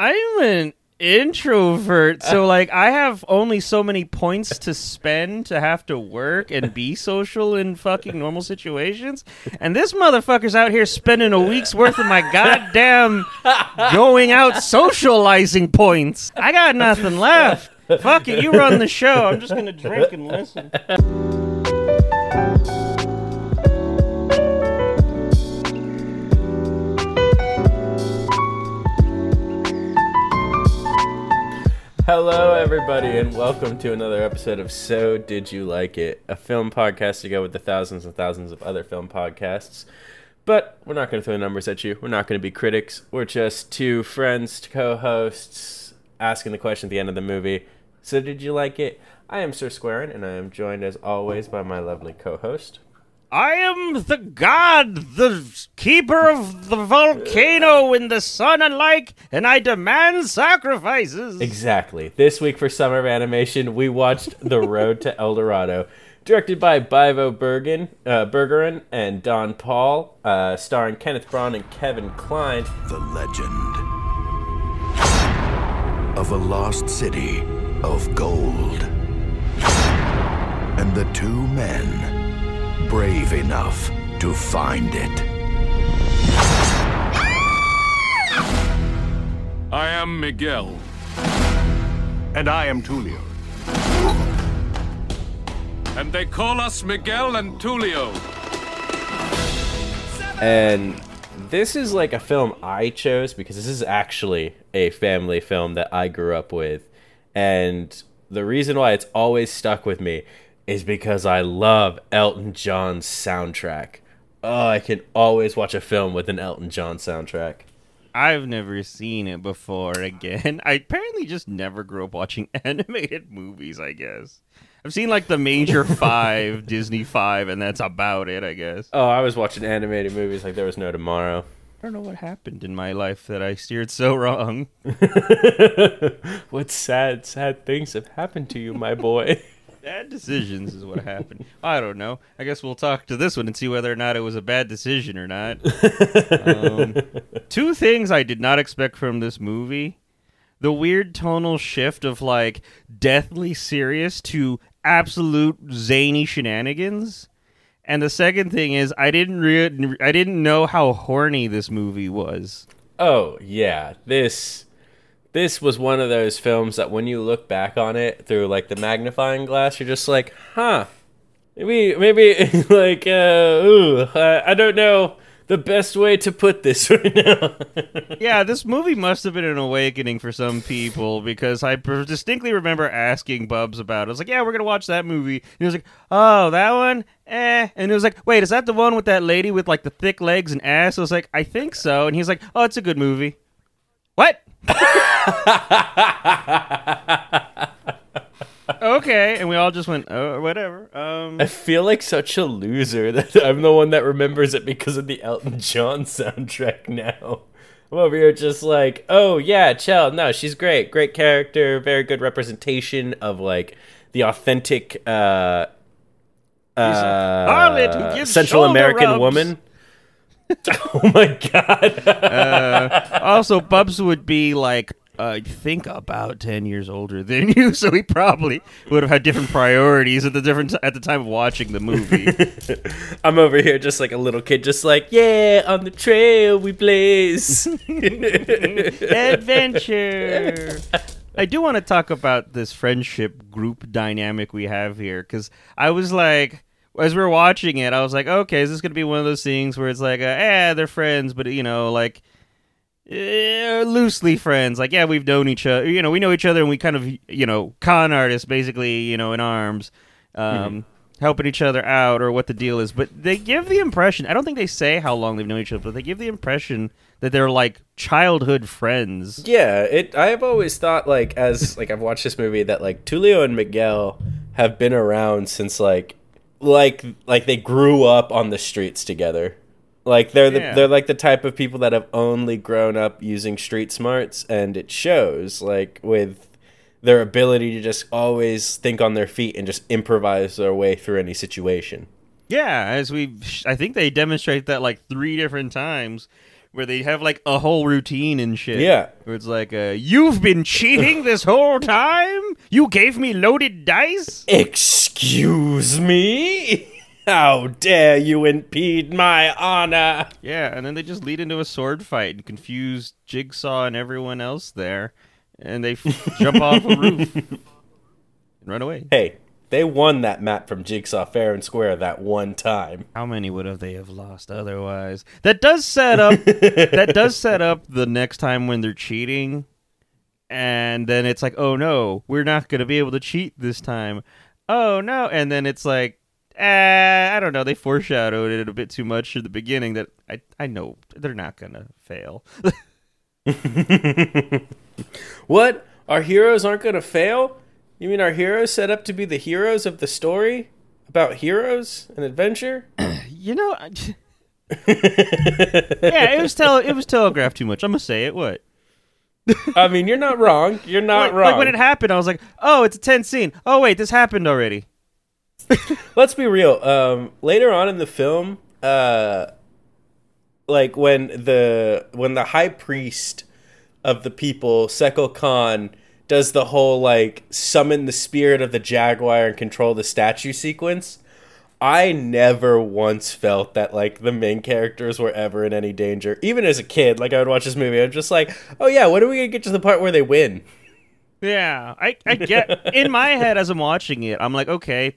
I'm an introvert, so like I have only so many points to spend to have to work and be social in fucking normal situations. And this motherfucker's out here spending a week's worth of my goddamn going out socializing points. I got nothing left. Fuck it, you run the show. I'm just gonna drink and listen. Hello, everybody, and welcome to another episode of So Did You Like It, a film podcast to go with the thousands and thousands of other film podcasts. But we're not going to throw numbers at you. We're not going to be critics. We're just two friends, co hosts, asking the question at the end of the movie So, did you like it? I am Sir Squarin, and I am joined as always by my lovely co host. I am the god, the keeper of the volcano in the sun and like, and I demand sacrifices. Exactly. This week for Summer of Animation, we watched The Road to El Dorado, directed by Bibo Bergen, uh, Bergeron and Don Paul, uh, starring Kenneth Branagh and Kevin Kline. The legend of a lost city of gold. And the two men brave enough to find it. I am Miguel. And I am Tulio. And they call us Miguel and Tulio. And this is like a film I chose because this is actually a family film that I grew up with. And the reason why it's always stuck with me is because I love Elton John's soundtrack. Oh, I can always watch a film with an Elton John soundtrack. I've never seen it before again. I apparently just never grew up watching animated movies, I guess. I've seen like the major five, Disney five, and that's about it, I guess. Oh, I was watching animated movies like there was no tomorrow. I don't know what happened in my life that I steered so wrong. what sad, sad things have happened to you, my boy? Bad decisions is what happened. I don't know. I guess we'll talk to this one and see whether or not it was a bad decision or not. um, two things I did not expect from this movie the weird tonal shift of like deathly serious to absolute zany shenanigans. And the second thing is I didn't re- I didn't know how horny this movie was. Oh, yeah. This this was one of those films that when you look back on it through like the magnifying glass, you're just like, huh, maybe, maybe like, uh, ooh, I, I don't know the best way to put this right now. yeah, this movie must have been an awakening for some people because I distinctly remember asking Bubs about it. I was like, yeah, we're going to watch that movie. And he was like, oh, that one? Eh. And it was like, wait, is that the one with that lady with like the thick legs and ass? I was like, I think so. And he's like, oh, it's a good movie. What? okay, and we all just went, oh, whatever. Um, I feel like such a loser that I'm the one that remembers it because of the Elton John soundtrack now. I'm over here just like, oh yeah, Chel. No, she's great, great character, very good representation of like the authentic uh, uh, Central American rubs. woman. oh my god! uh, also, Bubs would be like I think about ten years older than you, so he probably would have had different priorities at the different at the time of watching the movie. I'm over here just like a little kid, just like yeah, on the trail we blaze, adventure. I do want to talk about this friendship group dynamic we have here because I was like as we are watching it, I was like, okay, is this going to be one of those things where it's like, uh, eh, they're friends, but you know, like eh, loosely friends. Like, yeah, we've known each other. You know, we know each other, and we kind of, you know, con artists, basically, you know, in arms, um, mm-hmm. helping each other out, or what the deal is. But they give the impression. I don't think they say how long they've known each other, but they give the impression that they're like childhood friends. Yeah, it. I have always thought like as like I've watched this movie that like Tulio and Miguel have been around since like like like they grew up on the streets together. Like they're the, they're like the type of people that have only grown up using street smarts, and it shows. Like with their ability to just always think on their feet and just improvise their way through any situation. Yeah, as we, I think they demonstrate that like three different times. Where they have like a whole routine and shit. Yeah. Where it's like, uh, you've been cheating this whole time? You gave me loaded dice? Excuse me? How dare you impede my honor? Yeah, and then they just lead into a sword fight and confuse Jigsaw and everyone else there. And they f- jump off a roof and run away. Hey, they won that map from Jigsaw fair and square that one time. How many would have they have lost otherwise? That does set up that does set up the next time when they're cheating. And then it's like, oh no, we're not gonna be able to cheat this time. Oh no, and then it's like, eh, I don't know. They foreshadowed it a bit too much at the beginning. That I I know they're not gonna fail. What? Our heroes aren't going to fail? You mean our heroes set up to be the heroes of the story about heroes and adventure? you know, I, yeah, it was tele- it was telegraphed too much. I'm gonna say it. What? I mean, you're not wrong. You're not like, wrong. like when it happened, I was like, oh, it's a tense scene. Oh wait, this happened already. Let's be real. Um, later on in the film, uh, like when the when the high priest of the people, Tzekel-Kan, does the whole like summon the spirit of the jaguar and control the statue sequence. I never once felt that like the main characters were ever in any danger. Even as a kid, like I would watch this movie, I'm just like, oh yeah, when are we gonna get to the part where they win? Yeah, I, I get in my head as I'm watching it, I'm like, okay,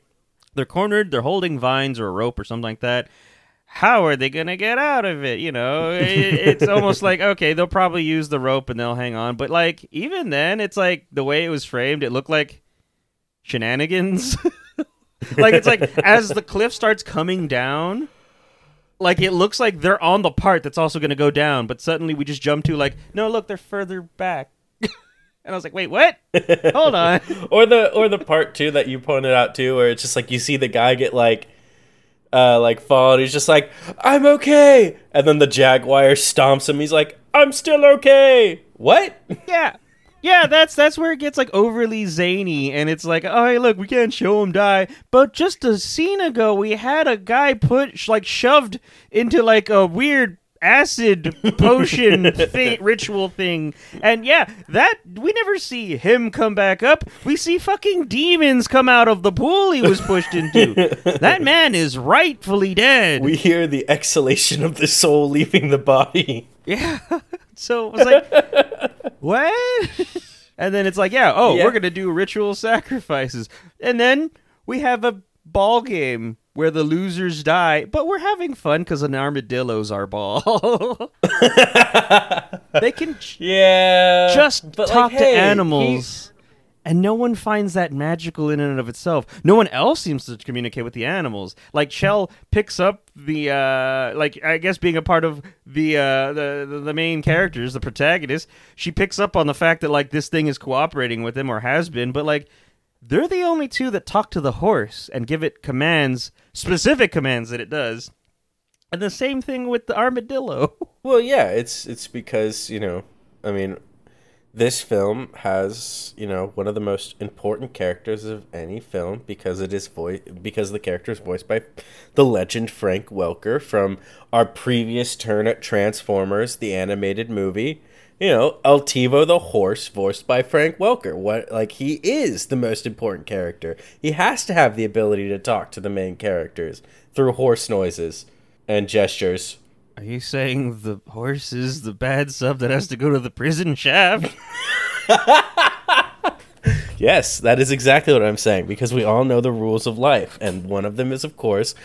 they're cornered, they're holding vines or a rope or something like that. How are they gonna get out of it? You know, it, it's almost like okay, they'll probably use the rope and they'll hang on. But like even then, it's like the way it was framed, it looked like shenanigans. like it's like as the cliff starts coming down, like it looks like they're on the part that's also gonna go down. But suddenly we just jump to like, no, look, they're further back. And I was like, "Wait, what? Hold on." or the or the part two that you pointed out too, where it's just like you see the guy get like uh like fall and he's just like, I'm okay and then the jaguar stomps him, he's like, I'm still okay. What? Yeah. Yeah, that's that's where it gets like overly zany and it's like, "Oh, hey, look, we can't show him die." But just a scene ago, we had a guy put like shoved into like a weird acid potion ritual thing. And yeah, that we never see him come back up. We see fucking demons come out of the pool he was pushed into. that man is rightfully dead. We hear the exhalation of the soul leaving the body. Yeah. So it was like, what? And then it's like, yeah, oh, Yeah. we're gonna do ritual sacrifices, and then we have a ball game where the losers die, but we're having fun because an armadillo's our ball. they can Yeah. just but, like, talk hey, to he- animals. And no one finds that magical in and of itself. No one else seems to communicate with the animals. Like Chel picks up the, uh, like I guess being a part of the, uh, the the main characters, the protagonist. She picks up on the fact that like this thing is cooperating with them or has been, but like they're the only two that talk to the horse and give it commands, specific commands that it does. And the same thing with the armadillo. Well, yeah, it's it's because you know, I mean, this film has you know one of the most important characters of any film because it is voice because the character is voiced by the legend Frank Welker from our previous turn at Transformers, the animated movie. You know, Altivo the horse, voiced by Frank Welker. What like he is the most important character. He has to have the ability to talk to the main characters through horse noises and gestures. Are you saying the horse is the bad sub that has to go to the prison shaft? Yes, that is exactly what I'm saying because we all know the rules of life, and one of them is, of course,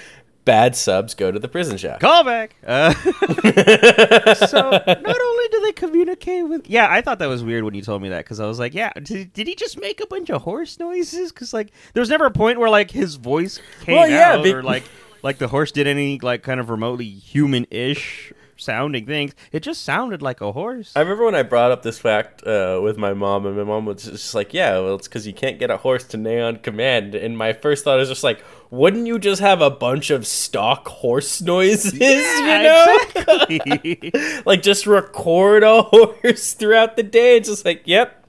bad subs go to the prison shaft. Callback. Uh, so not only do they communicate with, yeah, I thought that was weird when you told me that because I was like, yeah, did, did he just make a bunch of horse noises? Because like, there was never a point where like his voice came Well, yeah, out be- or like like the horse did any like kind of remotely human-ish sounding things. It just sounded like a horse. I remember when I brought up this fact uh, with my mom, and my mom was just like, "Yeah, well, it's because you can't get a horse to neigh on command." And my first thought is just like, "Wouldn't you just have a bunch of stock horse noises? you know, exactly. like just record a horse throughout the day. It's just like, yep,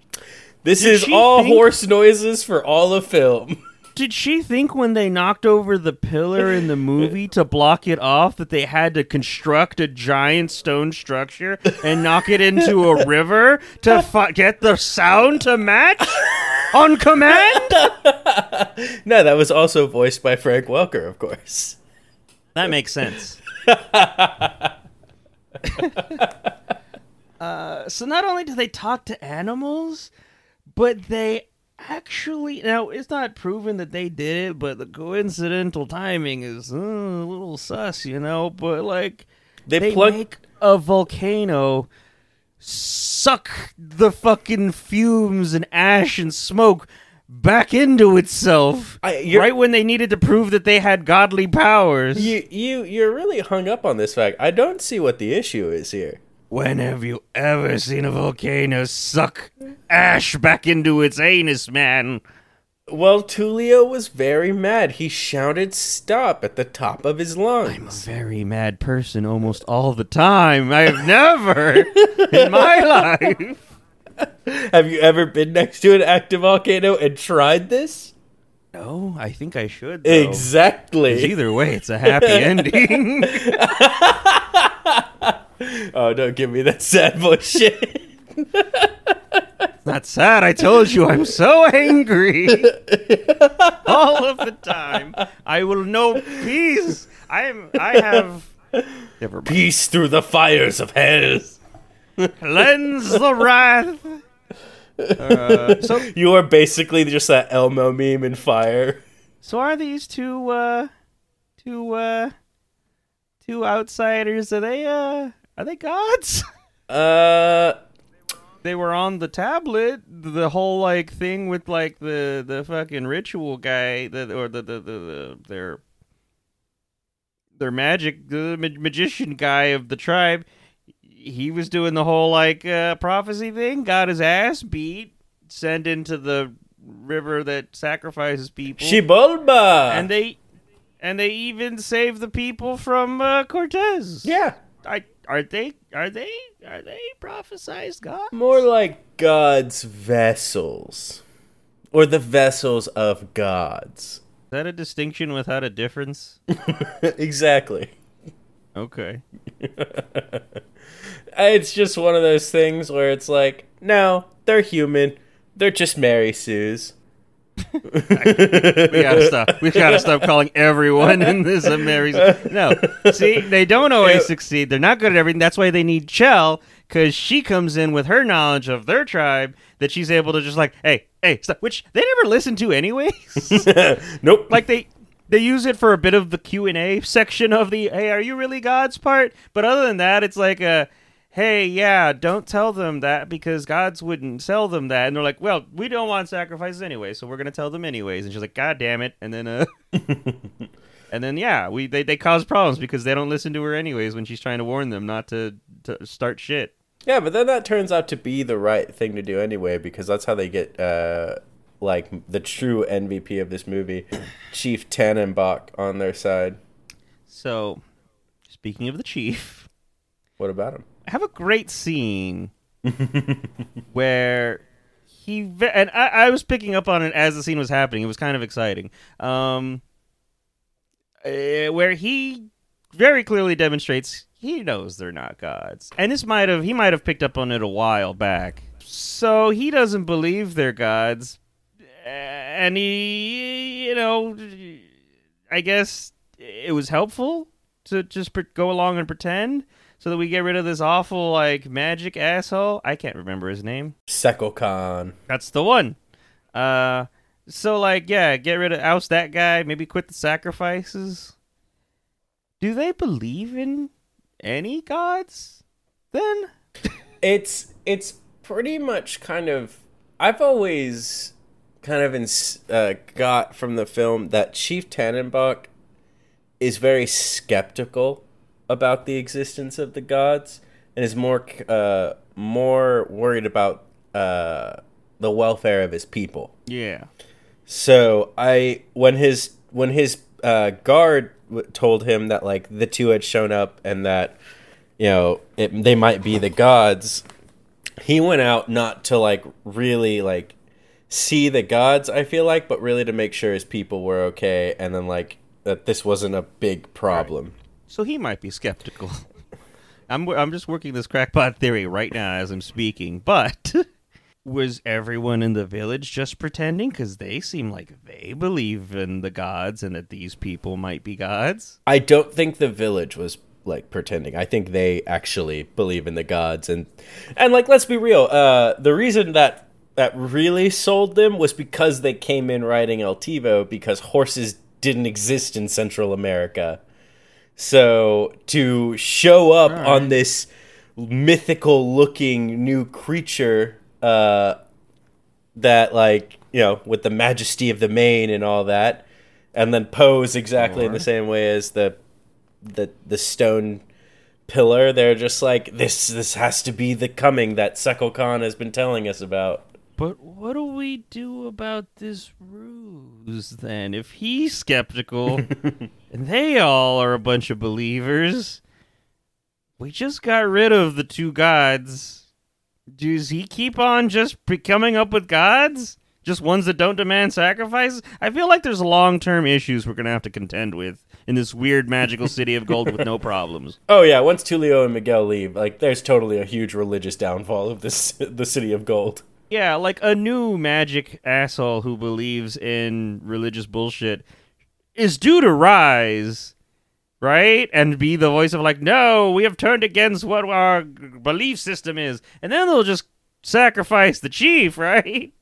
this Did is all horse noises for all of film." Did she think when they knocked over the pillar in the movie to block it off that they had to construct a giant stone structure and knock it into a river to fi- get the sound to match on command? No, that was also voiced by Frank Welker, of course. That makes sense. uh, so not only do they talk to animals, but they actually now it's not proven that they did it, but the coincidental timing is uh, a little sus, you know. But like They, they plug make a volcano suck the fucking fumes and ash and smoke back into itself I- right when they needed to prove that they had godly powers. you you you're really hung up on this fact. I don't see what the issue is here. When have you ever seen a volcano suck ash back into its anus, man? Well, Tulio was very mad. He shouted stop at the top of his lungs. I'm a very mad person almost all the time. I've never in my life. Have you ever been next to an active volcano and tried this? No, I think I should. Though. Exactly. Either way, it's a happy ending. Oh, don't give me that sad boy shit. Not sad. I told you I'm so angry all of the time. I will know peace. I'm. I have. Never. Peace through the fires of hell. Cleanse the wrath. Uh, so, You are basically just that Elmo meme in fire. so are these two, uh, two, uh, two outsiders? Are they, uh, are they gods? Uh, they were on the tablet. The whole like thing with like the the fucking ritual guy, the or the the, the, the their their magic the ma- magician guy of the tribe. He was doing the whole like uh, prophecy thing. Got his ass beat, sent into the river that sacrifices people. Xibalba. and they and they even saved the people from uh, Cortez. yeah, I are they are they are they prophesized God? more like God's vessels, or the vessels of gods. Is that a distinction without a difference? exactly. Okay. It's just one of those things where it's like, no, they're human. They're just Mary Sue's. We gotta stop. We gotta stop calling everyone in this a Mary's. No, see, they don't always succeed. They're not good at everything. That's why they need Chel, because she comes in with her knowledge of their tribe that she's able to just like, hey, hey, stop. Which they never listen to anyways. Nope. like they they use it for a bit of the Q and A section of the "Hey, are you really God's?" part. But other than that, it's like a hey, yeah, don't tell them that because gods wouldn't tell them that. And they're like, well, we don't want sacrifices anyway, so we're gonna tell them anyways. And she's like, God damn it! And then uh. And then yeah, we they, they cause problems because they don't listen to her anyways when she's trying to warn them not to, to start shit. Yeah, but then that turns out to be the right thing to do anyway, because that's how they get uh like the true MVP of this movie, Chief Tannabok, on their side. So, speaking of the chief, What about him? Have a great scene where he and I, I was picking up on it as the scene was happening. It was kind of exciting. Um, uh, where he very clearly demonstrates he knows they're not gods, and this might have he might have picked up on it a while back. So he doesn't believe they're gods, and he, you know, I guess it was helpful to just go along and pretend so that we get rid of this awful like magic asshole. I can't remember his name. Tzekel-Kan. That's the one. Uh, so like, yeah, get rid of oust that guy. Maybe quit the sacrifices. Do they believe in any gods? Then It's it's pretty much kind of. I've always kind of ins- uh, got from the film that Chief Tannabok is very skeptical about the existence of the gods and is more uh, more worried about uh, the welfare of his people. yeah, So I when his when his uh, guard w- told him that like the two had shown up and that you know it, they might be the gods, he went out not to like really like see the gods. I feel like, but really to make sure his people were okay, and then like that this wasn't a big problem. So he might be skeptical. I'm I'm just working this crackpot theory right now as I'm speaking. But was everyone in the village just pretending? Because they seem like they believe in the gods and that these people might be gods. I don't think the village was like pretending. I think they actually believe in the gods and and like let's be real. Uh the reason that that really sold them was because they came in riding Altivo because horses didn't exist in Central America. So to show up All on this mythical looking new creature uh that like, you know, with the majesty of the mane and all that and then pose exactly in the same way as the the the stone pillar. They're just like this. This has to be the coming that Tzekel-Kan has been telling us about. But what do we do about this ruse then? If he's skeptical and they all are a bunch of believers, we just got rid of the two gods. Does he keep on just coming up with gods? Just ones that don't demand sacrifices? I feel like there's long term issues we're going to have to contend with in this weird magical city of gold with no problems. Oh yeah, once Tulio and Miguel leave, like there's totally a huge religious downfall of this the city of gold. Yeah, like a new magic asshole who believes in religious bullshit is due to rise, right? And be the voice of like, no, we have turned against what our belief system is, and then they'll just sacrifice the chief, right?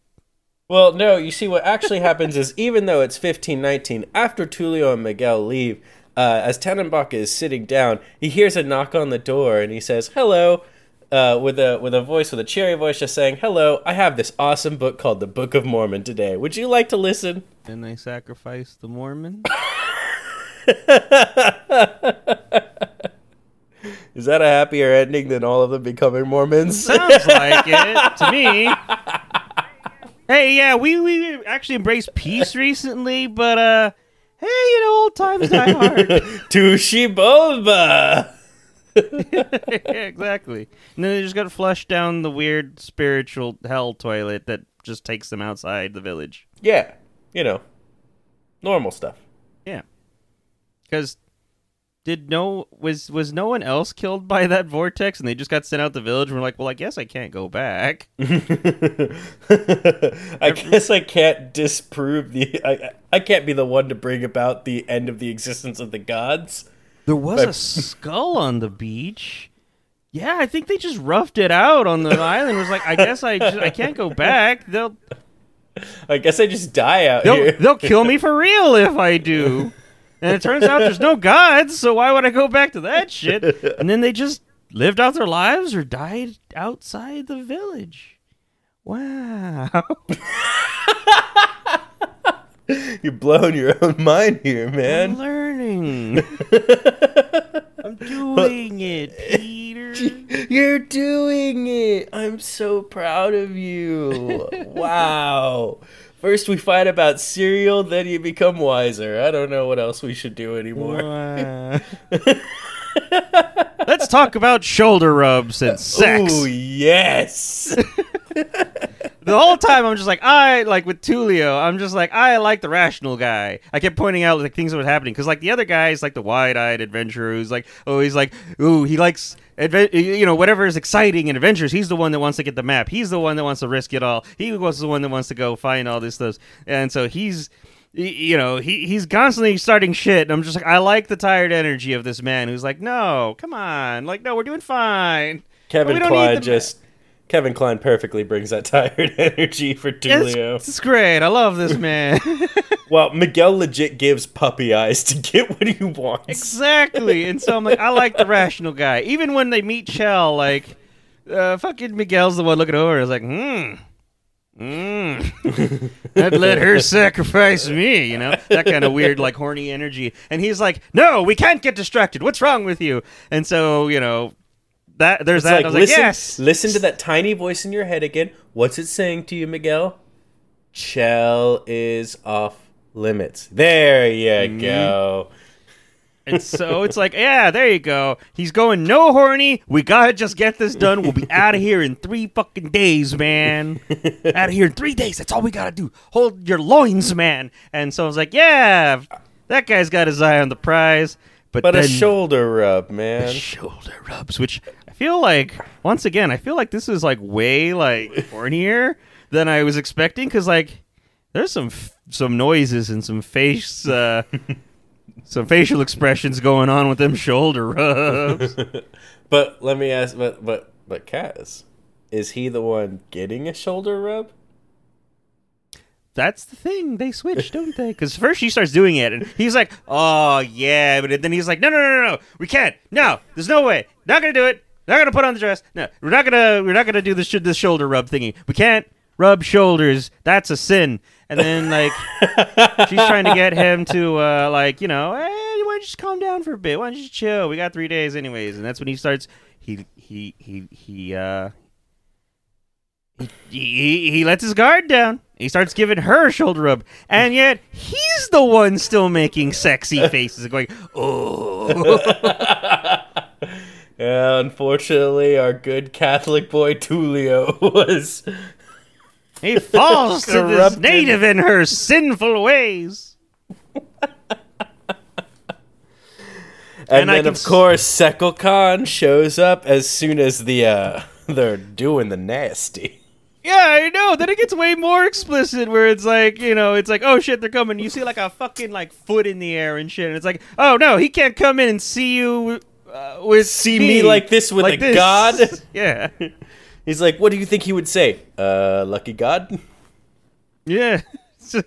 Well, no, you see what actually happens is even though it's 1519, after Tulio and Miguel leave, uh, as Tannabok is sitting down, he hears a knock on the door and he says, "Hello." Uh, with a with a voice with a cheery voice, just saying, "Hello, I have this awesome book called the Book of Mormon today. Would you like to listen?" And they sacrifice the Mormon. Is that a happier ending than all of them becoming Mormons? Sounds like it to me. Hey, yeah, we we actually embraced peace recently, but uh, hey, you know, old times die hard. Tushi Boba. Yeah, exactly. And then they just got flushed down the weird spiritual hell toilet that just takes them outside the village. Yeah, you know, normal stuff. Yeah. Because did no was was no one else killed by that vortex and they just got sent out the village and we're like, well, I guess I can't go back. I guess I can't disprove the. I, I can't be the one to bring about the end of the existence of the gods. There was a skull on the beach. Yeah, I think they just roughed it out on the island. It was like, I guess I just, I can't go back. They'll I guess I just die out they'll here. they'll kill me for real if I do. And it turns out there's no gods, so why would I go back to that shit? And then they just lived out their lives or died outside the village. Wow. You're blowing your own mind here, man. I'm learning. I'm doing it, Peter. You're doing it. I'm so proud of you. wow. First we fight about cereal, then you become wiser. I don't know what else we should do anymore. Wow. Let's talk about shoulder rubs and sex. Ooh, yes. The whole time I'm just like I like with Tulio. I'm just like I like the rational guy. I kept pointing out like things that were happening because like the other guy is like the wide-eyed adventurer who's like oh he's like ooh he likes adve- you know whatever is exciting and adventures. He's the one that wants to get the map. He's the one that wants to risk it all. He was the one that wants to go find all this stuff. And so he's you know he he's constantly starting shit. And I'm just like I like the tired energy of this man who's like no come on like no we're doing fine. Kevin We don't need Kline the- just Kevin Kline perfectly brings that tired energy for It's, Tulio. it's great. I love this man. Well, Miguel legit gives puppy eyes to get what he wants. Exactly. And so I'm like, I like the rational guy. Even when they meet Chel, like, uh, fucking Miguel's the one looking over. I was like, hmm. Mm. I'd let her sacrifice me, you know? That kind of weird, like, horny energy. And he's like, no, we can't get distracted. What's wrong with you? And so, you know, that there's It's that. like, I was listen, like, yes. listen to that tiny voice in your head again. What's it saying to you, Miguel? Chel is off limits. There you Mm-hmm. go. And so it's like, yeah, there you go. He's going no horny. We gotta just get this done. We'll be out of here in three fucking days, man. out of here in three days. That's all we gotta do. Hold your loins, man. And so I was like, yeah, that guy's got his eye on the prize. But, But a shoulder rub, man. shoulder rubs, which feel like once again, I feel like this is like way like hornier than I was expecting because like there's some f- some noises and some face uh, some facial expressions going on with them shoulder rubs. But let me ask, but but but Kaz, is he the one getting a shoulder rub? That's the thing. They switch, don't they? Because first she starts doing it, and he's like, "Oh yeah," but then he's like, "No, no, no, no, no. We can't. No, there's no way. Not gonna do it. They're not gonna put on the dress. No, we're not gonna. We're not gonna do this. This shoulder rub thingy. We can't rub shoulders. That's a sin." And then like she's trying to get him to uh, like you know, hey, why don't you just calm down for a bit? Why don't you just chill? We got three days anyways, and that's when he starts. He he he he uh he, he, he lets his guard down. He starts giving her a shoulder rub, and yet he's the one still making sexy faces and going, "Oh, Yeah, unfortunately, our good Catholic boy Tulio was. he falls to this native in her sinful ways." And, And then, of course, Tzekel-Kan shows up as soon as the uh, they're doing the nasty. Yeah, I know. Then it gets way more explicit, where it's like, you know, it's like, oh shit, they're coming. You see like a fucking like foot in the air and shit, and it's like, oh no, he can't come in and see you uh, with See me like this with a god? Yeah, He's like, "What do you think he would say? Uh, lucky god." yeah.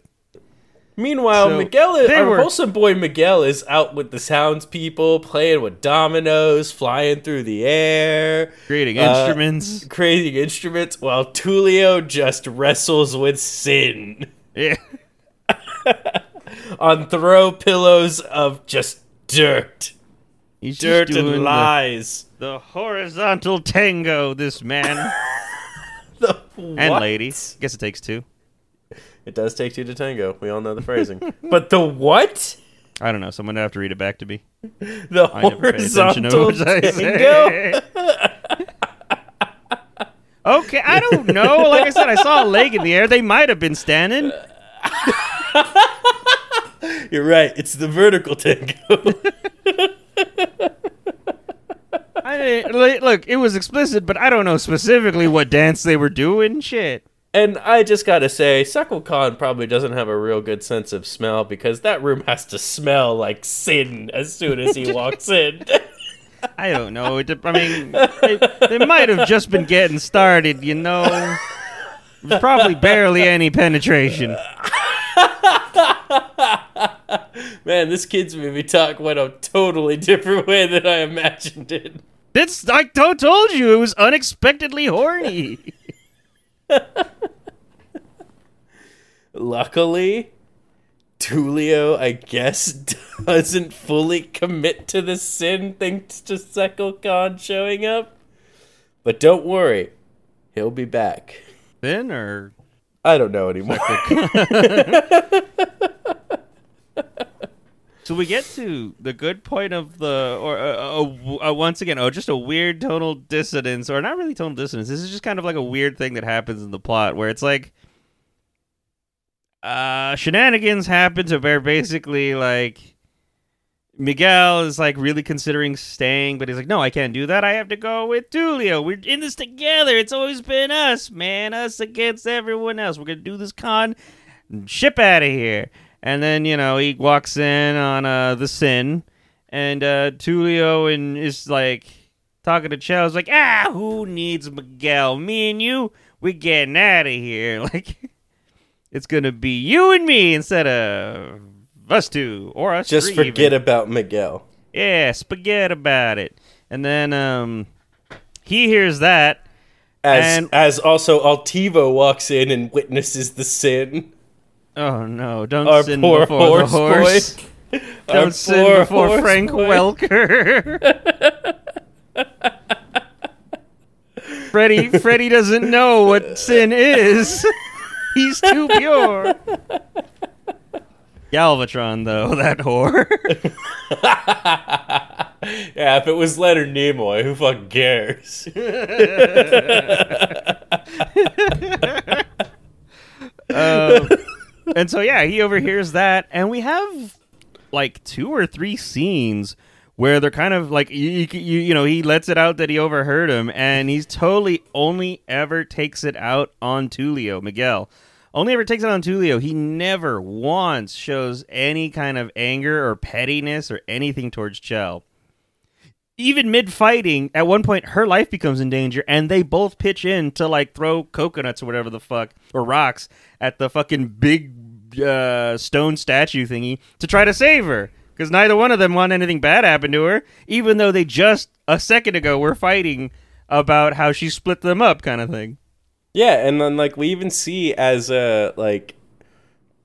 Meanwhile, So, Miguel, is, our were- wholesome boy Miguel, is out with the sounds people, playing with dominoes, flying through the air, creating Uh, instruments. creating instruments, while Tulio just wrestles with sin Yeah. on throw pillows of just dirt, He's just dirt doing and lies. The, horizontal tango, this man The what? and ladies. lady. Guess it takes two. It does take two to tango. We all know the phrasing. but the what? I don't know. Someone would have to read it back to me. The I never paid attention to horizontal tango? okay, I don't know. Like I said, I saw a leg in the air. They might have been standing. You're right. It's the vertical tango. Look, it was explicit, but I don't know specifically what dance they were doing. Shit. and I just gotta say, Tzekel-Kan probably doesn't have a real good sense of smell because that room has to smell like sin as soon as he walks in. I don't know. I mean, they, they might have just been getting started, you know. There's probably barely any penetration. Man, this kids movie talk went a totally different way than I imagined it. It's I to- told you it was unexpectedly horny. Luckily, Tulio, I guess, doesn't fully commit to the sin thanks to Tzekel-Kan showing up. But don't worry, he'll be back. Then or I don't know anymore. so we get to the good point of the or uh, uh, uh, once again oh just a weird tonal dissonance or not really tonal dissonance. This is just kind of like a weird thing that happens in the plot where it's like uh shenanigans happen to where basically like Miguel is like really considering staying, but he's like, no, I can't do that. I have to go with Tulio. We're in this together. It's always been us, man. Us against everyone else. We're gonna do this con and ship out of here. And then you know he walks in on uh the sin, and uh Tulio and is like talking to Chel's like, ah, who needs Miguel? Me and you, we getting out of here. Like, it's gonna be you and me instead of us two or us. Just forget even. about Miguel. Yeah, forget about it. And then um he hears that. As And- as also Altivo walks in and witnesses the sin. Oh no, don't Our sin poor before horse the horse. boy. Don't Our sin before Frank boy. Welker. Freddy Freddy doesn't know what sin is. He's too pure. Galvatron though, that whore. yeah, if it was Leonard Nimoy, who fucking cares? Um, and so yeah, he overhears that, and we have like two or three scenes where they're kind of like you, you, you know he lets it out that he overheard him, and he's totally only ever takes it out on Tulio Miguel. Only ever takes it out on Tulio. He never once shows any kind of anger or pettiness or anything towards Chel. Even mid fighting, at one point her life becomes in danger, and they both pitch in to like throw coconuts or whatever the fuck or rocks at the fucking big uh, stone statue thingy to try to save her. Because neither one of them want anything bad happen to her, even though they just a second ago were fighting about how she split them up, kind of thing. Yeah, and then like we even see as uh like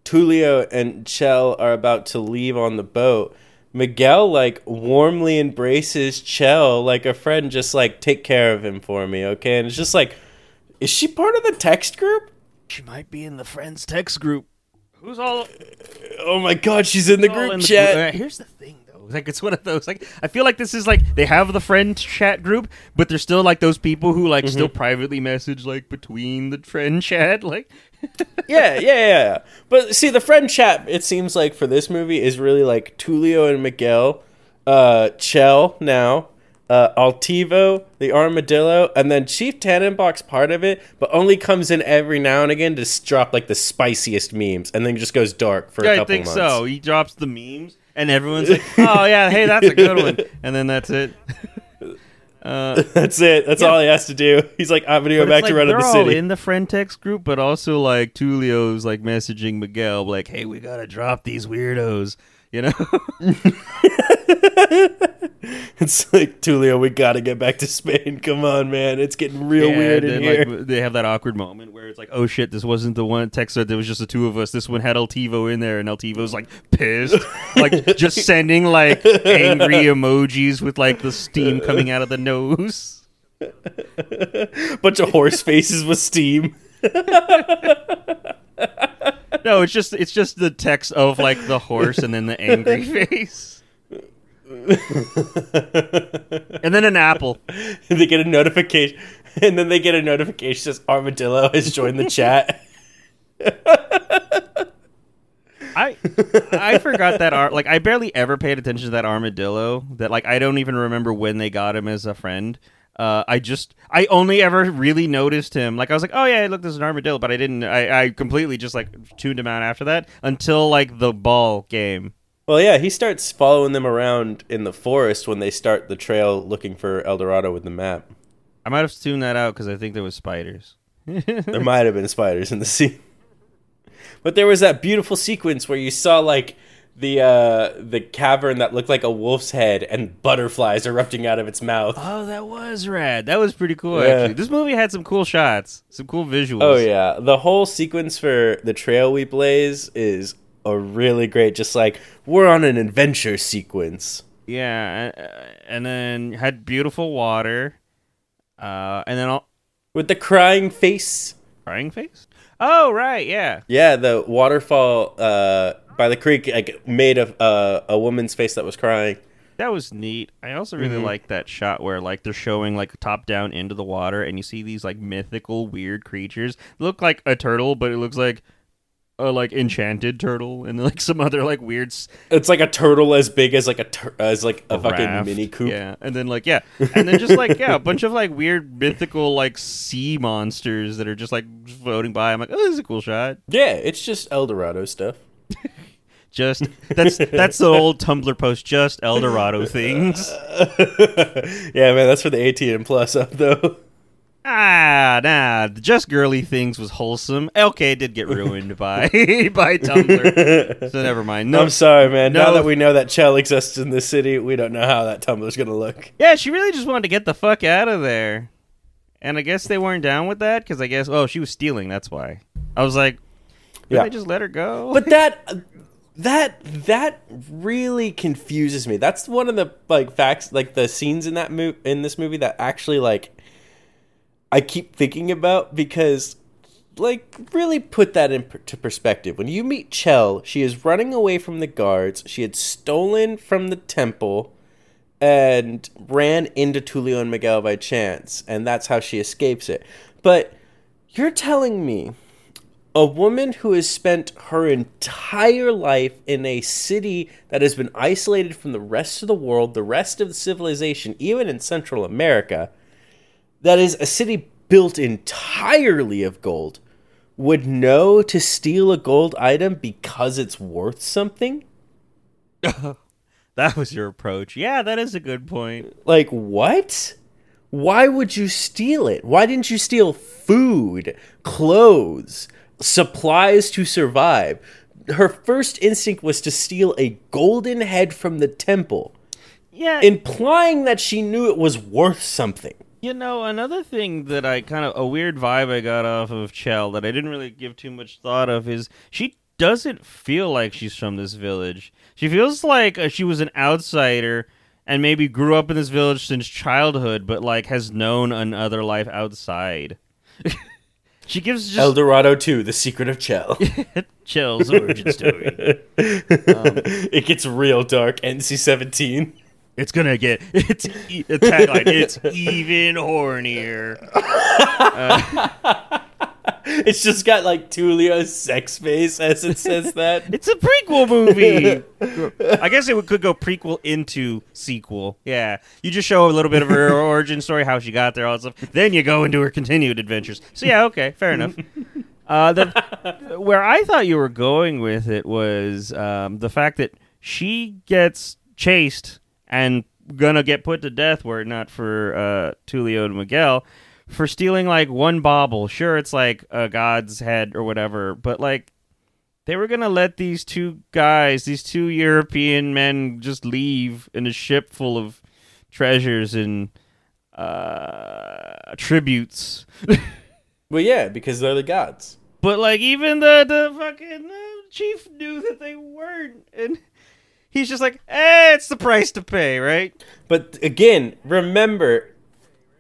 Tulio and Chel are about to leave on the boat, Miguel like warmly embraces Chel like a friend, just like take care of him for me, okay? And it's just like, is she part of the text group? She might be in the friends text group. Who's all Oh my god, she's in the group in the chat. group? Uh, here's the thing, though. Like it's one of those. Like I feel like this is like they have the friend chat group, but there's still like those people who like still privately message like between the friend chat. Like yeah, yeah, yeah, yeah. But see, the friend chat, it seems like for this movie is really like Tulio and Miguel, uh, Chel now, uh, Altivo, the Armadillo, and then Chief Tannabok's part of it, but only comes in every now and again to drop like the spiciest memes, and then just goes dark for a yeah, I couple think months. so. He drops the memes, and everyone's like, "Oh yeah, hey, that's a good one," and then that's it. Uh, That's it. That's all he has to do. He's like, I'm gonna go back to like running they're the all city. in the friend text group, but also like Tulio's like messaging Miguel, like, "Hey, we gotta drop these weirdos," you know. It's like Tulio, we gotta get back to Spain. Come on, man. It's getting real Yeah, weird in here. Like, they have that awkward moment where it's like, "Oh shit, this wasn't the one text thread. There was just the two of us. This one had Altivo in there, and Altivo's like pissed, like just sending like angry emojis with like the steam coming out of the nose." Bunch of horse faces with steam. No, it's just it's just the text of like the horse and then the angry face. and then an apple. they get a notification, and then they get a notification says Armadillo has joined the chat. I I forgot that ar- like I barely ever paid attention to that armadillo. That like I don't even remember when they got him as a friend. Uh, I just I only ever really noticed him. Like I was like, oh yeah, look, there's an armadillo, but I didn't. I, I completely just like tuned him out after that until like the ball game. Well, yeah, he starts following them around in the forest when they start the trail looking for El Dorado with the map. I might have tuned that out because I think there was spiders. There might have been spiders in the scene, but there was that beautiful sequence where you saw like the uh, the cavern that looked like a wolf's head and butterflies erupting out of its mouth. Oh, that was rad. That was pretty cool. Yeah. Actually, this movie had some cool shots, some cool visuals. Oh yeah, the whole sequence for the trail we blaze is a really great. Just like we're on an adventure sequence. yeah, and then had beautiful water, uh, and then all with the crying face. crying face. Oh right, yeah. Yeah, the waterfall uh, by the creek like made a uh, a woman's face that was crying. That was neat. I also really Mm-hmm. like that shot where like they're showing like top down into the water and you see these like mythical weird creatures. look like a turtle, but it looks like a like enchanted turtle and like some other like weird s- It's like a turtle as big as like a tur- as like a fucking raft. mini coop. Yeah. And then like yeah. And then just like yeah, a bunch of like weird mythical like sea monsters that are just like floating by. I'm like, "Oh, this is a cool shot." Yeah, it's just El Dorado stuff. Just that's that's the old Tumblr post just El Dorado things. yeah, man, that's for the ATM Plus up though. Ah, nah. the Just girly things was wholesome. Okay, it did get ruined by by Tumblr, so never mind. No, I'm sorry, man. Now that we know that Chel exists in this city, we don't know how that Tumblr's gonna look. yeah, she really just wanted to get the fuck out of there, and I guess they weren't down with that because I guess oh she was stealing. That's why I was like, Yeah. they just let her go? But that that that really confuses me. That's one of the like facts, like the scenes in that mo- in this movie that actually like I keep thinking about because like really put that into perspective. When you meet Chel, she is running away from the guards. She had stolen from the temple and ran into Tulio and Miguel by chance, and that's how she escapes it. But you're telling me a woman who has spent her entire life in a city that has been isolated from the rest of the world, the rest of the civilization, even in Central America, that is a city built entirely of gold, would know to steal a gold item because it's worth something? That was your approach. Yeah, that is a good point. Like, what? Why would you steal it? Why didn't you steal food, clothes, supplies to survive? Her first instinct was to steal a golden head from the temple, Yeah, implying that she knew it was worth something. You know, another thing that I kind of a weird vibe I got off of Chel that I didn't really give too much thought of is she doesn't feel like she's from this village. She feels like uh, she was an outsider and maybe grew up in this village since childhood, but like has known another life outside. she gives just El Dorado 2, The Secret of Chel. Chel's origin story. it gets real dark. NC 17. It's gonna get it's e- tagline. It's even hornier. It's just got like Tulio's sex face as it says that. It's a prequel movie. I guess it could go prequel into sequel. Yeah, you just show a little bit of her origin story, how she got there, all that stuff. Then you go into her continued adventures. So yeah, okay, fair enough. Uh, the, where I thought you were going with it was um, the fact that she gets chased and gonna get put to death were it not for uh, Tulio and Miguel for stealing like one bauble. Sure, it's like a god's head or whatever, but like they were gonna let these two guys, these two European men, just leave in a ship full of treasures and uh, tributes. Well, yeah, because they're the gods. but like even the the fucking uh, chief knew that they weren't, and he's just like, "Eh, it's the price to pay, right?" But again, remember,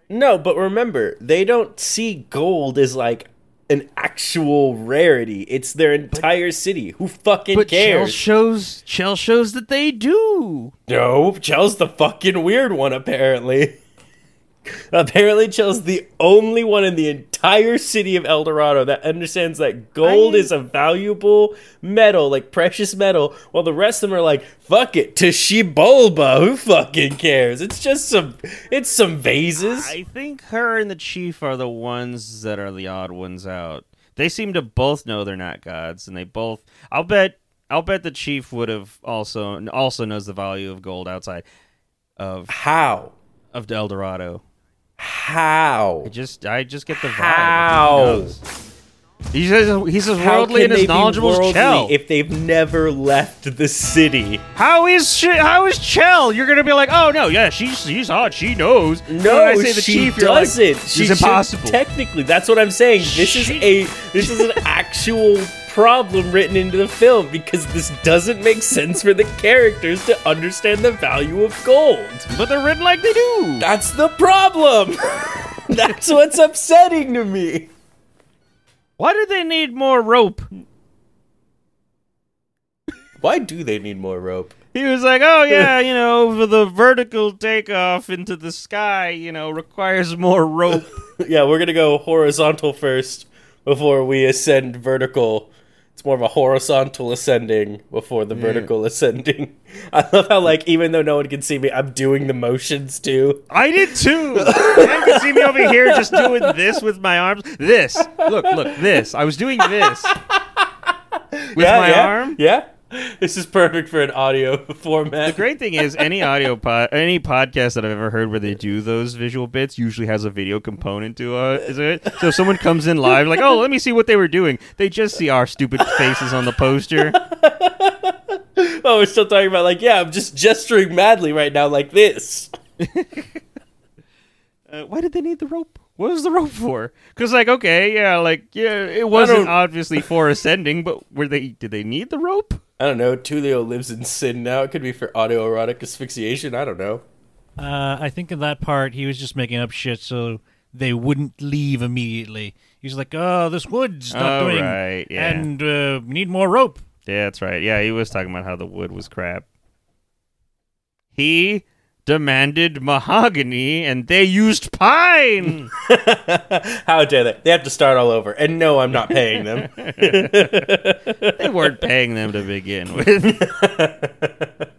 no, but remember, they don't see gold as like an actual rarity. It's their entire city. Who fucking But Chel cares? shows Chel shows that they do. no, Chel's the fucking weird one, apparently. apparently, Chel's the only one in the entire city of El Dorado that understands that gold I- is a valuable metal, like precious metal, while the rest of them are like, fuck it, Xibalba, who fucking cares? It's just some, it's some vases. I think her and the chief are the ones that are the odd ones out. They seem to both know they're not gods, and they both. I'll bet. I'll bet the chief would have also also knows the value of gold outside of How? of El Dorado. How? I just I just get the vibe. How? He knows. He's as, How worldly and as knowledgeable as Chel. if they've never left the city? how is she, how is Chel? You're gonna be like, oh no, yeah, she's she's hot, she knows. No, when I say the she chief, you're like, doesn't. She's She impossible. Technically, that's what I'm saying. This is a this is an actual problem written into the film because this doesn't make sense for the characters to understand the value of gold. but they're written like they do. That's the problem. that's what's upsetting to me. Why do they need more rope? Why do they need more rope? He was like, "Oh yeah, you know, for the vertical takeoff into the sky, you know, requires more rope." yeah, we're gonna go horizontal first before we ascend vertical. It's more of a horizontal ascending before the vertical ascending. I love how like even though no one can see me, I'm doing the motions too. I did too. Man can see me over here just doing this with my arms. This, look, look, this. I was doing this with yeah, my yeah, arm. Yeah. This is perfect for an audio format. The great thing is, any audio pod, any podcast that I've ever heard where they do those visual bits usually has a video component to uh, it? So if someone comes in live, like, oh, let me see what they were doing. They just see our stupid faces on the poster. oh, we're still talking about like, yeah, I'm just gesturing madly right now like this. Uh, why did they need the rope? What was the rope for? Because like, okay, yeah, like, yeah, it wasn't obviously for ascending, but were they? Did they need the rope? I don't know. Tulio lives in sin now. It could be for autoerotic asphyxiation. I don't know. Uh, I think in that part he was just making up shit so they wouldn't leave immediately. He's like, "Oh, this wood's not Oh, doing, right, yeah. and uh, we need more rope." Yeah, that's right. Yeah, he was talking about how the wood was crap. He demanded mahogany, and they used pine. How dare they? They have to start all over. And no, I'm not paying them. they weren't paying them to begin with.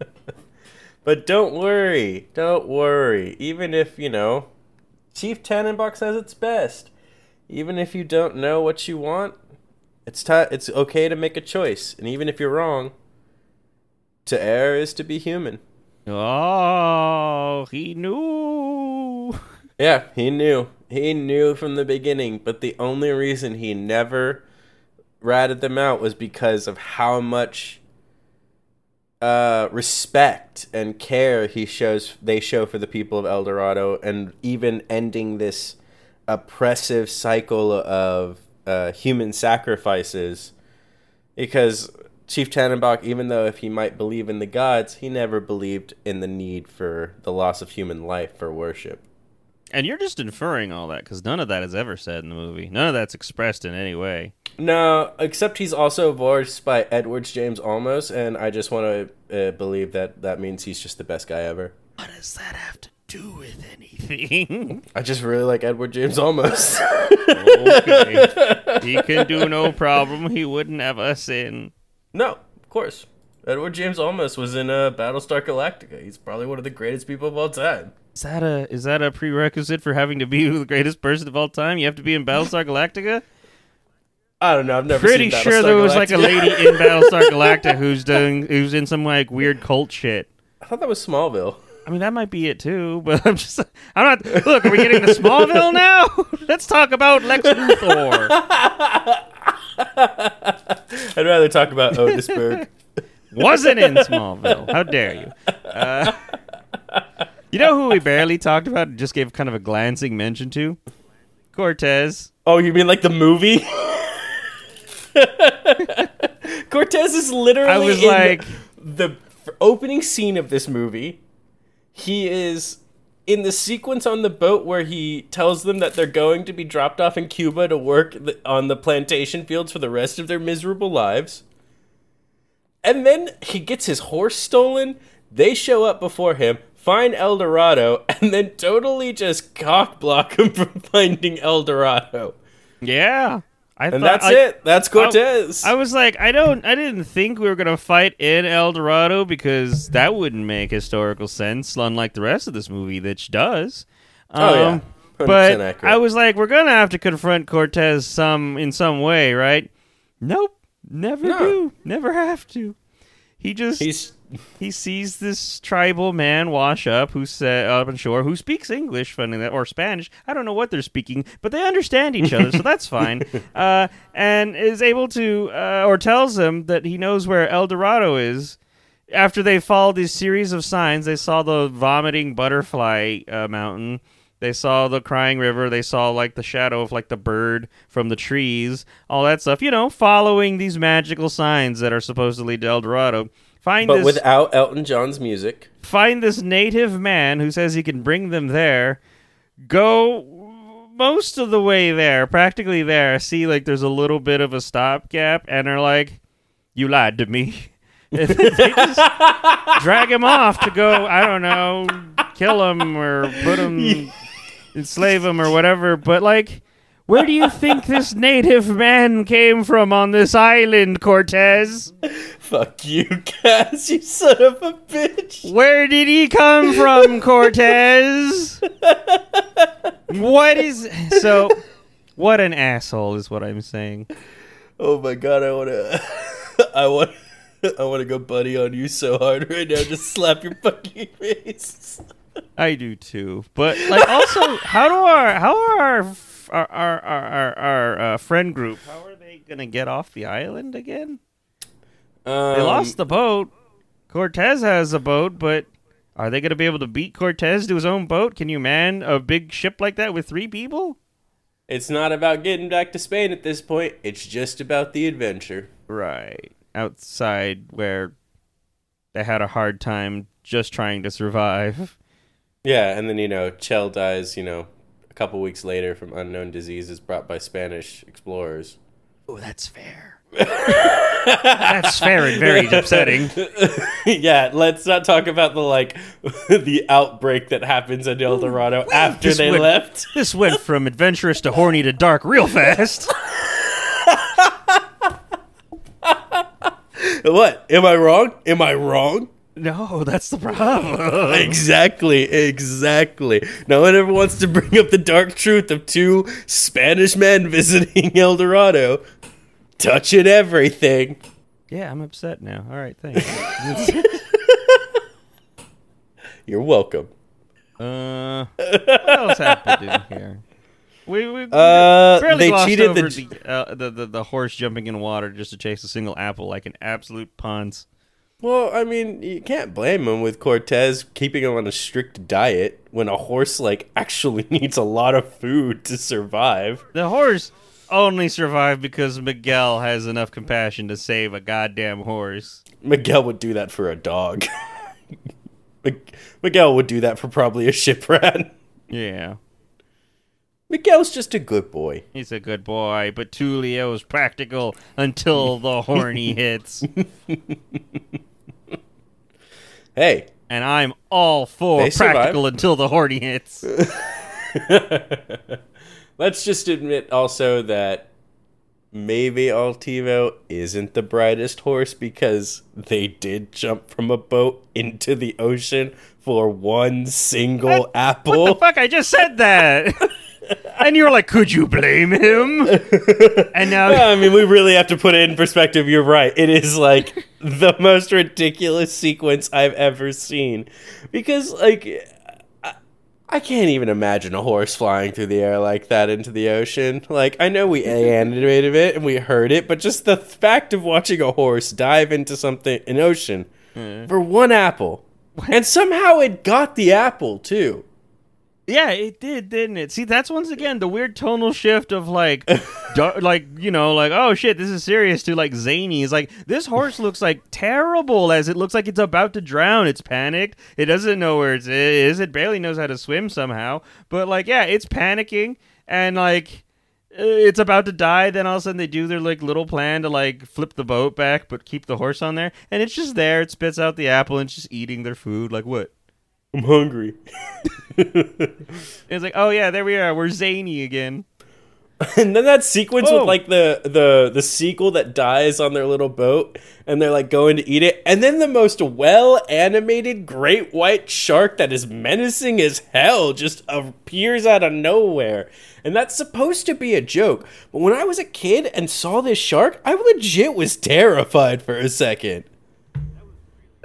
but don't worry. Don't worry. Even if, you know, Chief Tannabok says it's best. Even if you don't know what you want, it's ti it's okay to make a choice. And even if you're wrong, to err is to be human. Oh, he knew. Yeah, he knew. He knew from the beginning, but the only reason he never ratted them out was because of how much uh, respect and care he shows they show for the people of El Dorado and even ending this oppressive cycle of uh, human sacrifices because Chief Tannabok, even though if he might believe in the gods, he never believed in the need for the loss of human life for worship. And you're just inferring all that because none of that is ever said in the movie. None of that's expressed in any way. No, except he's also voiced by Edwards James Olmos, and I just want to uh, believe that that means he's just the best guy ever. What does that have to do with anything? I just really like Edward James Olmos. okay. He can do no problem. He wouldn't have us in. No, of course. Edward James Olmos was in uh, Battlestar Galactica. He's probably one of the greatest people of all time. Is that a is that a prerequisite for having to be the greatest person of all time? You have to be in Battlestar Galactica. I don't know. I've never Pretty sure there was like a lady in Battlestar Galactica who's doing who's in some like weird cult shit. I thought that was Smallville. I mean, that might be it too, but I'm just I'm not. Look, are we getting to Smallville now? Let's talk about Lex Luthor. I'd rather talk about Otisburg. Wasn't in Smallville. How dare you? Uh, you know who we barely talked about? and Just gave kind of a glancing mention to Cortez. oh, you mean like the movie? Cortez is literally I was in like- the f- opening scene of this movie. He is in the sequence on the boat where he tells them that they're going to be dropped off in Cuba to work on the plantation fields for the rest of their miserable lives. And then he gets his horse stolen. They show up before him, find El Dorado, and then totally just cockblock him from finding El Dorado. Yeah, I And that's I, it. That's Cortez. I was like, I don't, I didn't think we were gonna fight in El Dorado because that wouldn't make historical sense, unlike the rest of this movie, which does. Oh, yeah. Um, 100% But accurate. I was like, we're gonna have to confront Cortez some in some way, right? Nope, never No. do, never have to. He just He's he sees this tribal man wash up who's uh, up on shore who speaks English, funny that, or Spanish. I don't know what they're speaking, but they understand each other, so that's fine. Uh, and is able to, uh, or tells him that he knows where El Dorado is. After they followed these series of signs, they saw the vomiting butterfly uh, mountain. They saw the crying river. They saw like the shadow of like the bird from the trees, all that stuff. You know, following these magical signs that are supposed to lead to El Dorado. Find but this without Elton John's music. find this native man who says he can bring them there. Go most of the way there, practically there. See, like there's a little bit of a stopgap, and are like, "You lied to me." They just drag him off to go. I don't know, kill him or put him, enslave him or whatever. But like. Where do you think this native man came from on this island, Cortez? Fuck you, Cass, you son of a bitch. Where did he come from, Cortez? what is so? What an asshole is what I'm saying. Oh my god, I wanna I want I wanna go buddy on you so hard right now, just slap your fucking face. I do too, but like also, how do our how are our our our our, our, uh, friend group? How are they gonna get off the island again? Um, They lost the boat. Cortez has a boat, but are they gonna be able to beat Cortez to his own boat? Can you man a big ship like that with three people? It's not about getting back to Spain at this point, it's just about the adventure. Right. Outside where they had a hard time just trying to survive. Yeah, and then you know, Chel dies, you know, couple weeks later from unknown diseases brought by Spanish explorers. Oh, that's fair. that's fair and very upsetting. yeah, let's not talk about the like the outbreak that happens in El Dorado after they went- left. This went from adventurous to horny to dark real fast. What? Am I wrong? Am I wrong? No, that's the problem. Exactly, exactly. No one ever wants to bring up the dark truth of two Spanish men visiting El Dorado, touching everything. Yeah, I'm upset now. All right, thanks. You're welcome. uh, what else happened in here? We, we Uh, they cheated the- the, uh, the, the the horse jumping in water just to chase a single apple like an absolute ponce. Well, I mean, you can't blame him with Cortez keeping him on a strict diet when a horse like actually needs a lot of food to survive. The horse only survived because Miguel has enough compassion to save a goddamn horse. Miguel would do that for a dog. Miguel would do that for probably a ship rat. Yeah. Miguel's just a good boy. He's a good boy, but Tulio's practical until the horny hits. Hey, And I'm all for They survive. practical until the horny hits. let's just admit also that maybe Altivo isn't the brightest horse because they did jump from a boat into the ocean for one single apple. What the fuck? I just said that. and you're like, could you blame him? and now I mean, we really have to put it in perspective. You're right. It is like the most ridiculous sequence I've ever seen. Because, like, I, I can't even imagine a horse flying through the air like that into the ocean. Like, I know we animated it and we heard it, but just the fact of watching a horse dive into something, an ocean, for one apple. And somehow it got the apple, too. Yeah, it did, didn't it? See, that's once again the weird tonal shift of like, dar- like you know, like oh shit, this is serious to like zany. It's like this horse looks like terrible as it looks like it's about to drown. It's panicked. It doesn't know where it is. It barely knows how to swim somehow. But like, yeah, it's panicking and like. uh, It's about to die. Then all of a sudden they do their like little plan to like flip the boat back, but keep the horse on there, and it's just there. It spits out the apple and it's just eating their food. Like what? I'm hungry. It's like, oh yeah, there we are. We're zany again. And then that sequence Oh. with like the the the sequel that dies on their little boat, and they're like going to eat it, and then the most well animated great white shark that is menacing as hell just appears out of nowhere, and that's supposed to be a joke. But when I was a kid and saw this shark, I legit was terrified for a second.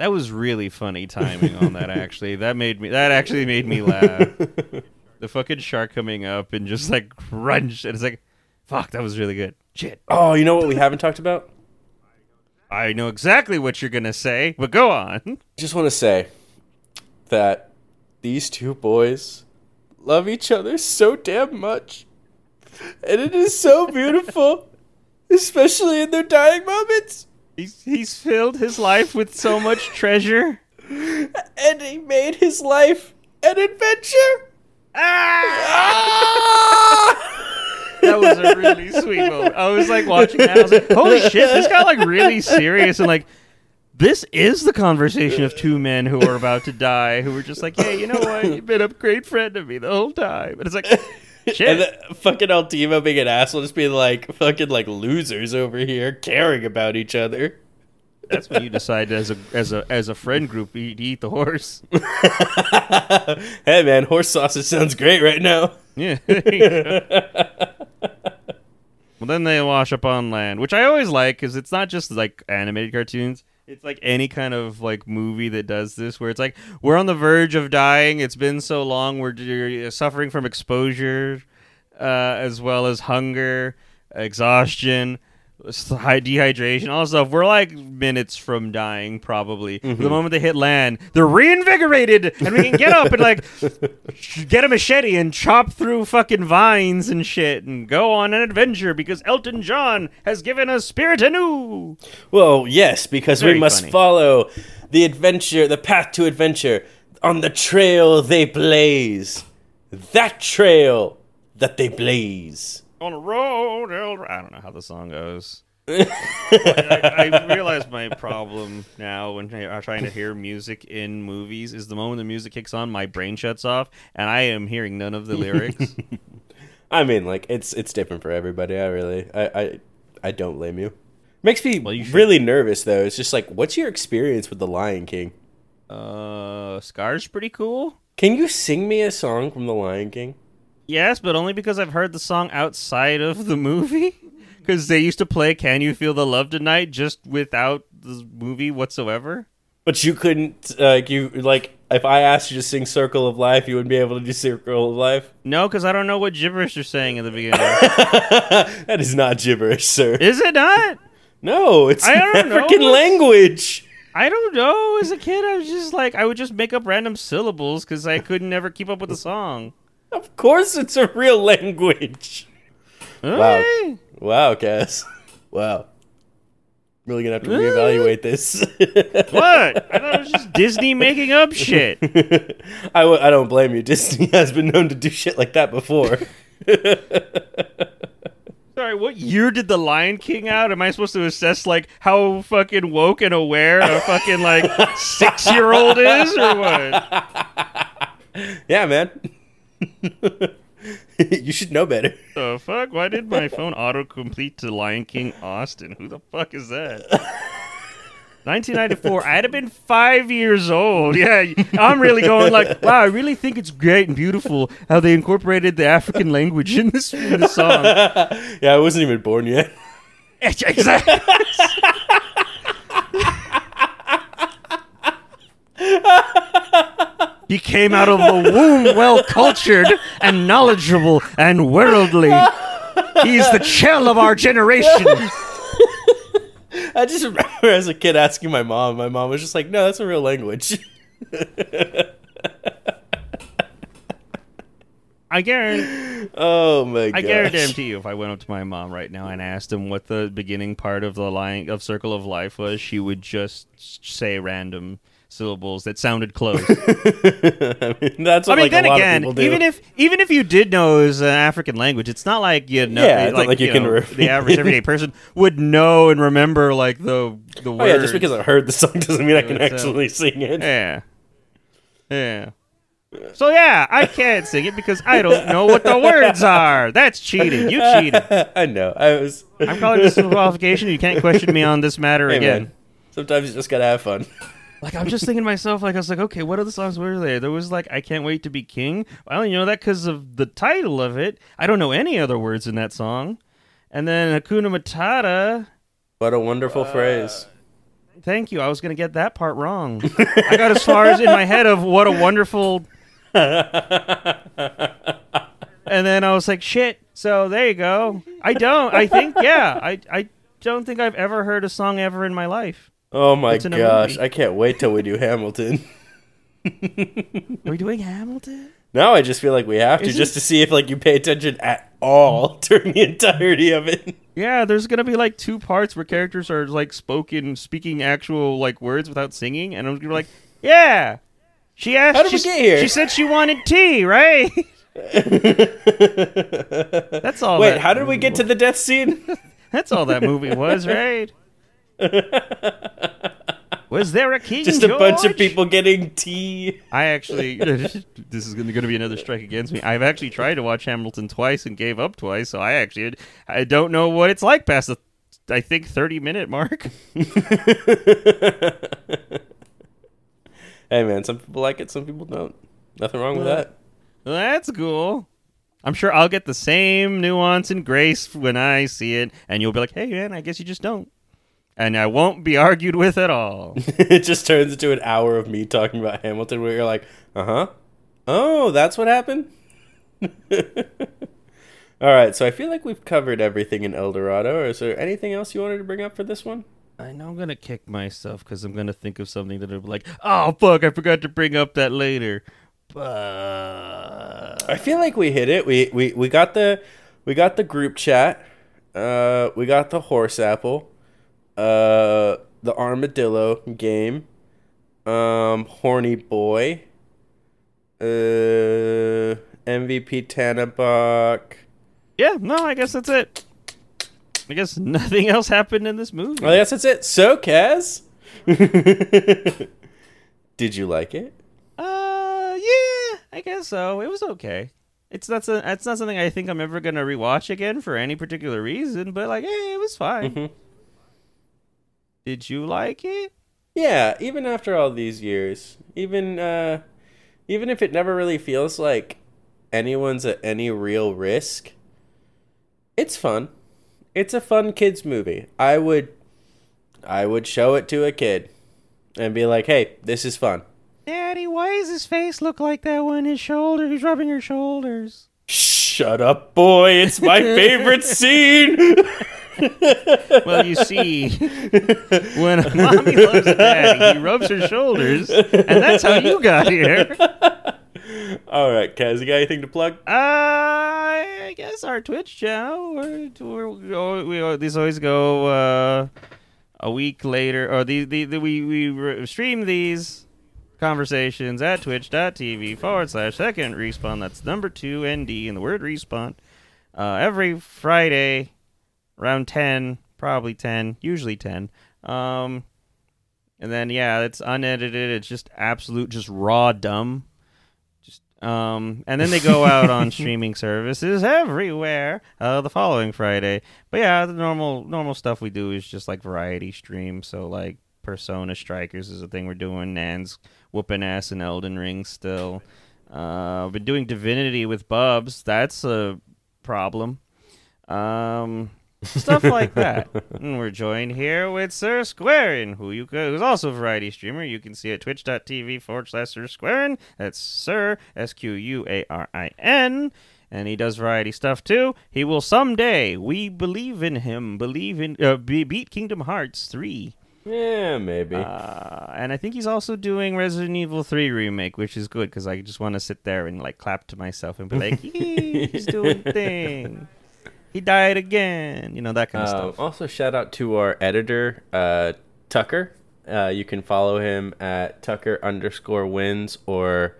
That was really funny timing on that. Actually, that made me. That actually made me laugh. the fucking shark coming up and just like crunch, and it's like, fuck, that was really good. Shit, Oh, you know what we haven't talked about? I know exactly what you're gonna say, but go on. just want to say that these two boys love each other so damn much. And it is so beautiful, especially in their dying moments. He's he's filled his life with so much treasure. And he made his life an adventure. Ah! That was a really sweet moment. I was like watching that. I was like, holy shit, this got like really serious and like. This is the conversation of two men who are about to die, who were just like, "Hey, you know what? You've been a great friend to me the whole time." And it's like. And the, fucking Altivo being an asshole, just being like fucking like losers over here, caring about each other. That's when you decide as a as a as a friend group to eat, the horse. hey man, horse sausage sounds great right now. Yeah. you well, then they wash up on land, which I always like because it's not just like animated cartoons. It's like any kind of like movie that does this, where it's like we're on the verge of dying. It's been so long. We're suffering from exposure, uh, as well as hunger, exhaustion, dehydration, all stuff. We're like minutes from dying, probably. The mm-hmm. moment they hit land, they're reinvigorated, and we can get up and like get a machete and chop through fucking vines and shit and go on an adventure because Elton John has given us spirit anew. Well, yes, because we must funny. follow the adventure, the path to adventure on the trail they blaze. That trail that they blaze. On a road, El- I don't know how the song goes. I, I realize my problem now when I'm trying to hear music in movies is the moment the music kicks on, my brain shuts off, and I am hearing none of the lyrics. I mean, like it's it's different for everybody. I really, I, I, I don't blame you. Makes me Well, you really nervous though. It's just like, what's your experience with the Lion King? uh, Scar's pretty cool. Can you sing me a song from the Lion King? Yes, but only because I've heard the song outside of the movie. Because they used to play "Can You Feel the Love Tonight" just without the movie whatsoever. But you couldn't, uh, like, you like, if I asked you to sing "Circle of Life," you wouldn't be able to do "Circle of Life." No, because I don't know what gibberish you're saying in the beginning. that is not gibberish, sir. is it not? no, it's I don't an know. African language. I don't know. As a kid, I was just like, I would just make up random syllables because I couldn't never keep up with the song. Of course, it's a real language. Okay. Wow, Cass. Wow. Really gonna have to reevaluate this. What? I thought it was just Disney making up shit. I, w- I don't blame you. Disney has been known to do shit like that before. Sorry, what year did The Lion King out? Am I supposed to assess like how fucking woke and aware a fucking like six year old is or what? yeah, man. you should know better. The fuck? Why did my phone autocomplete to Lion King Austin? Who the fuck is that? 1994. I'd have been five years old. Yeah, I'm really going like, wow. I really think it's great and beautiful how they incorporated the African language in this, in this song. Yeah, I wasn't even born yet. exactly. He came out of the womb well cultured and knowledgeable and worldly. He's the Chel of our generation. I just remember as a kid asking my mom. My mom was just like, "No, that's a real language." I guarantee, oh my god! I guarantee you, if I went up to my mom right now and asked him what the beginning part of the line of Circle of Life was, she would just say random syllables that sounded close. I mean, that's I mean, like then a lot again, of people do. even if even if you did know it was an African language, it's not like you know, Yeah, it's not like you can know, the average everyday person would know and remember like the the oh words. yeah, just because I heard the song doesn't mean I can actually sing it. yeah, yeah. So yeah, I can't sing it because I don't know what the words are. That's cheating. You cheated. I know. I was. I'm calling this a qualification. You can't question me on this matter Hey, again. man. Sometimes you just gotta have fun. Like I'm just thinking to myself, like I was like, okay, what other songs were there? There was like, I can't wait to be king. I only know that because of the title of it. I don't know any other words in that song. And then Hakuna Matata. What a wonderful uh, phrase. Thank you. I was gonna get that part wrong. I got as far as in my head of what a wonderful. and then I was like, shit. So there you go. I don't. I think yeah. I I don't think I've ever heard a song ever in my life. Oh my gosh! movie. I can't wait till we do Hamilton. Are we doing Hamilton? Now I just feel like we have to, Is just it- to see if like you pay attention at all during the entirety of it. Yeah, there's gonna be like two parts where characters are like spoken, speaking actual like words without singing, and I'm gonna be like, yeah. She asked. How did we she, get here? She said she wanted tea, right? That's all. Wait, that how did we movie get to the death scene? That's all that movie was, right? Was there a king? Just a bunch of people getting tea. I actually, this is going to be another strike against me. I've actually tried to watch Hamilton twice and gave up twice, so I actually, I don't know what it's like past the, I think, thirty minute mark. Hey man, some people like it, some people don't. Nothing wrong with that. That's cool. I'm sure I'll get the same nuance and grace when I see it, and you'll be like, "Hey, man, I guess you just don't," and I won't be argued with at all. it just turns into an hour of me talking about Hamilton where you're like, uh huh. Oh, that's what happened? All right, so I feel like we've covered everything in El Dorado. Is there anything else you wanted to bring up for this one? I know I'm gonna kick myself because I'm gonna think of something that'll be like, "Oh fuck, I forgot to bring up that later." But I feel like we hit it. We we, we got the we got the group chat. Uh, we got the horse apple. Uh, the armadillo game. Um, horny boy. Uh, MVP Tannabok. Yeah, no, I guess that's it. I guess nothing else happened in this movie. I guess that's it. So, Kaz, did you like it? Uh, yeah, I guess so. It was okay. It's not so, it's not something I think I'm ever gonna rewatch again for any particular reason, but like, hey, it was fine. Mhm. Did you like it? Yeah, even after all these years, even uh, even if it never really feels like anyone's at any real risk, it's fun. It's a fun kids movie. I would, I would show it to a kid, and be like, "Hey, this is fun." Daddy, why does his face look like that when his shoulder? He's rubbing your shoulders. Shut up, boy! It's my favorite scene. Well, you see, when a mommy loves a daddy, he rubs her shoulders, and that's how you got here. all right, Kaz, you got anything to plug? Uh, I guess our Twitch channel. We're, we're, we these always go uh, a week later, or the, the, the we we stream these conversations at twitch.tv forward slash second respawn. That's number two ND in the word respawn. Uh, every Friday around ten, probably ten, usually ten. Um, and then yeah, it's unedited. It's just absolute, just raw dumb. Just um, and then they go out on streaming services everywhere. Uh, the following Friday. But yeah, the normal normal stuff we do is just like variety stream. So like Persona Strikers is a thing we're doing. Nan's whooping ass in Elden Ring still. Uh, I've been doing Divinity with Bubs. That's a problem. Um, stuff like that. And we're joined here with Sir Squarin, who you could, who's also a variety streamer. You can see at twitch.tv forward slash Sir Squarin. That's Sir S Q U A R I N. And he does variety stuff too. He will someday. We believe in him. Believe in uh, be, beat Kingdom Hearts three. Yeah, maybe. Uh, and I think he's also doing Resident Evil 3 remake, which is good because I just want to sit there and like clap to myself and be like, he's doing thing. He died again. You know that kind of Um, stuff. also, shout out to our editor, uh, Tucker. Uh, you can follow him at Tucker underscore wins or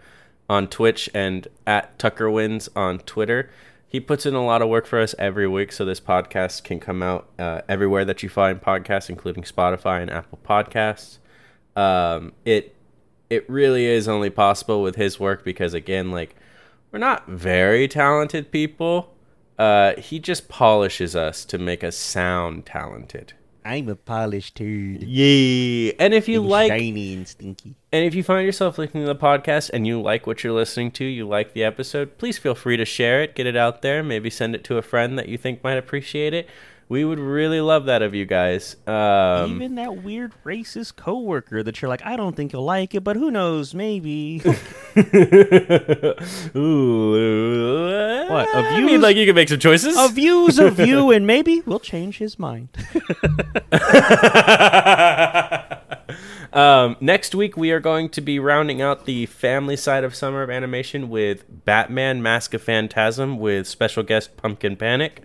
on Twitch and at Tucker wins on Twitter. He puts in a lot of work for us every week, so this podcast can come out uh, everywhere that you find podcasts, including Spotify and Apple Podcasts. Um, it it really is only possible with his work because again, like we're not very talented people. Uh, he just polishes us to make us sound talented. I'm a polished turd. Yeah. And if you like shiny and stinky. and if you find yourself listening to the podcast and you like what you're listening to, you like the episode, please feel free to share it, get it out there, maybe send it to a friend that you think might appreciate it. We would really love that of you guys. Um, Even that weird racist coworker that you're like, I don't think you'll like it, but who knows, maybe. Ooh, What, a I mean, like you can make some choices. a view's of view, and maybe we'll change his mind. um, next week, we are going to be rounding out the family side of Summer of Animation with Batman Mask of Phantasm with special guest Pumpkin Panic.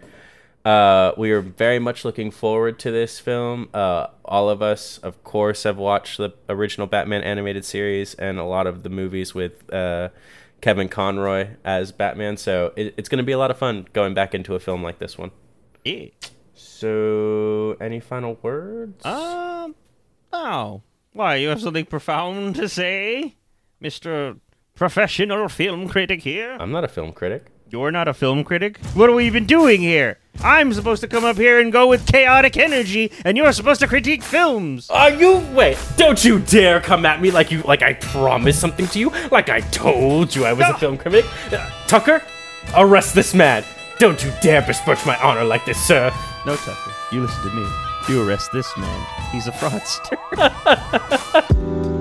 Uh, we are very much looking forward to this film. Uh, all of us, of course, have watched the original Batman animated series and a lot of the movies with uh, Kevin Conroy as Batman. So it, it's going to be a lot of fun going back into a film like this one. yeah. So, any final words? Um, oh. Why, you have something profound to say? Mr. Professional Film Critic here? I'm not a film critic. You're not a film critic? What are we even doing here? I'm supposed to come up here and go with chaotic energy, and you're supposed to critique films! Are you wait? Don't you dare come at me like you like I promised something to you, like I told you I was a film critic. Uh, Tucker, arrest this man. Don't you dare besmirch my honor like this, sir. No, Tucker. You listen to me. You arrest this man. He's a fraudster.